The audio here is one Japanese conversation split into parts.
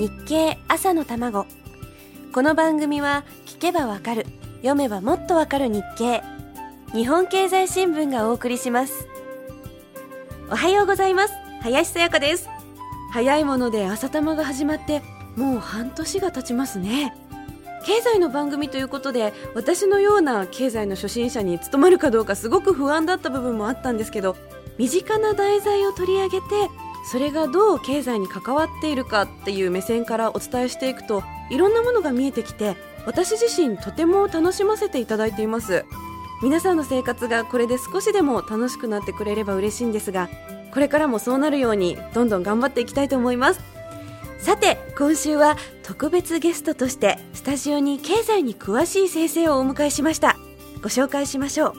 日経朝の卵。この番組は聞けばわかる読めばもっとわかる日経。日本経済新聞がお送りします。おはようございます。林さやかです。早いもので朝玉が始まってもう半年が経ちますね。経済の番組ということで私のような経済の初心者に務まるかどうかすごく不安だった部分もあったんですけど身近な題材を取り上げてそれがどう経済に関わっているかっていう目線からお伝えしていくといろんなものが見えてきて私自身とても楽しませていただいています。皆さんの生活がこれで少しでも楽しくなってくれれば嬉しいんですがこれからもそうなるようにどんどん頑張っていきたいと思います。さて今週は特別ゲストとしてスタジオに経済に詳しい先生をお迎えしました。ご紹介しましょう。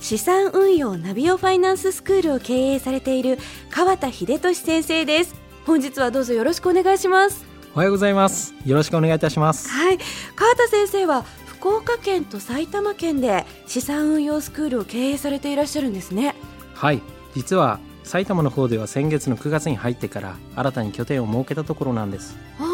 資産運用ナビオファイナンススクールを経営されている川田秀俊先生です。本日はどうぞよろしくお願いします。おはようございます。よろしくお願いいたします。はい。川田先生は福岡県と埼玉県で資産運用スクールを経営されていらっしゃるんですね。はい。実は埼玉の方では先月の9月に入ってから新たに拠点を設けたところなんです。ああ9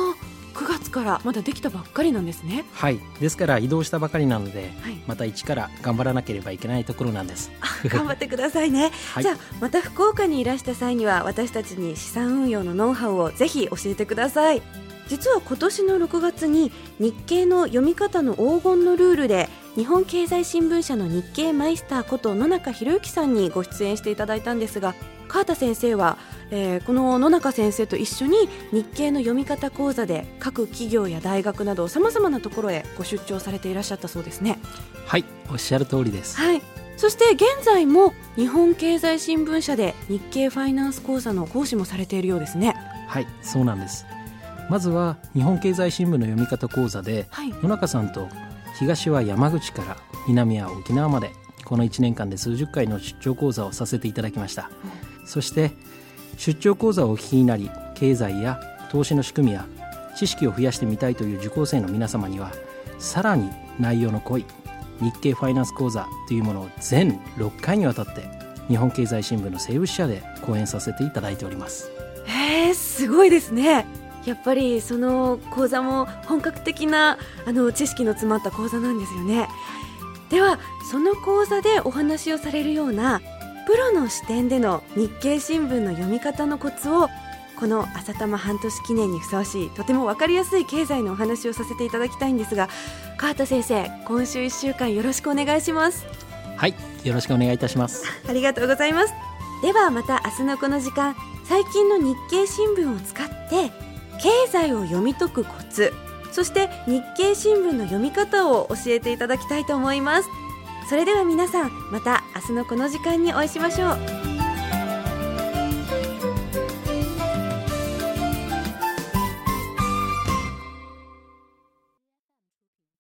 月からまだできたばっかりなんですね。はい。ですから移動したばかりなので、はい。また一から頑張らなければいけないところなんです。あ頑張ってくださいね、はい。じゃあまた福岡にいらした際には私たちに資産運用のノウハウをぜひ教えてください実は今年の6月に日経の読み方の黄金のルールで日本経済新聞社の日経マイスターこと野中博之さんにご出演していただいたんですが川田先生は、えーこの野中先生と一緒に日経の読み方講座で各企業や大学などさまざまなところへご出張されていらっしゃったそうですね。はいおっしゃる通りですはい。そして現在も日本経済新聞社で日経ファイナンス講座の講師もされているようですね。はいそうなんですまずは日本経済新聞の読み方講座ではい。野中さんと東は山口から南は沖縄までこの1年間で数十回の出張講座をさせていただきました、そして出張講座をお聞きになり経済や投資の仕組みや知識を増やしてみたいという受講生の皆様にはさらに内容の濃い日経ファイナンス講座というものを全6回にわたって日本経済新聞の西部支社で講演させていただいておりますへえ、すごいですね。やっぱりその講座も本格的なあの知識の詰まった講座なんですよね。ではその講座でお話をされるようなプロの視点での日経新聞の読み方のコツをこの朝玉半年記念にふさわしいとても分かりやすい経済のお話をさせていただきたいんですが川田先生今週1週間よろしくお願いします。はいよろしくお願いいたします。ありがとうございます。ではまた明日のこの時間最近の日経新聞を使って経済を読み解くコツそして日経新聞の読み方を教えていただきたいと思います。それでは皆さんまた明日のこの時間にお会いしましょう。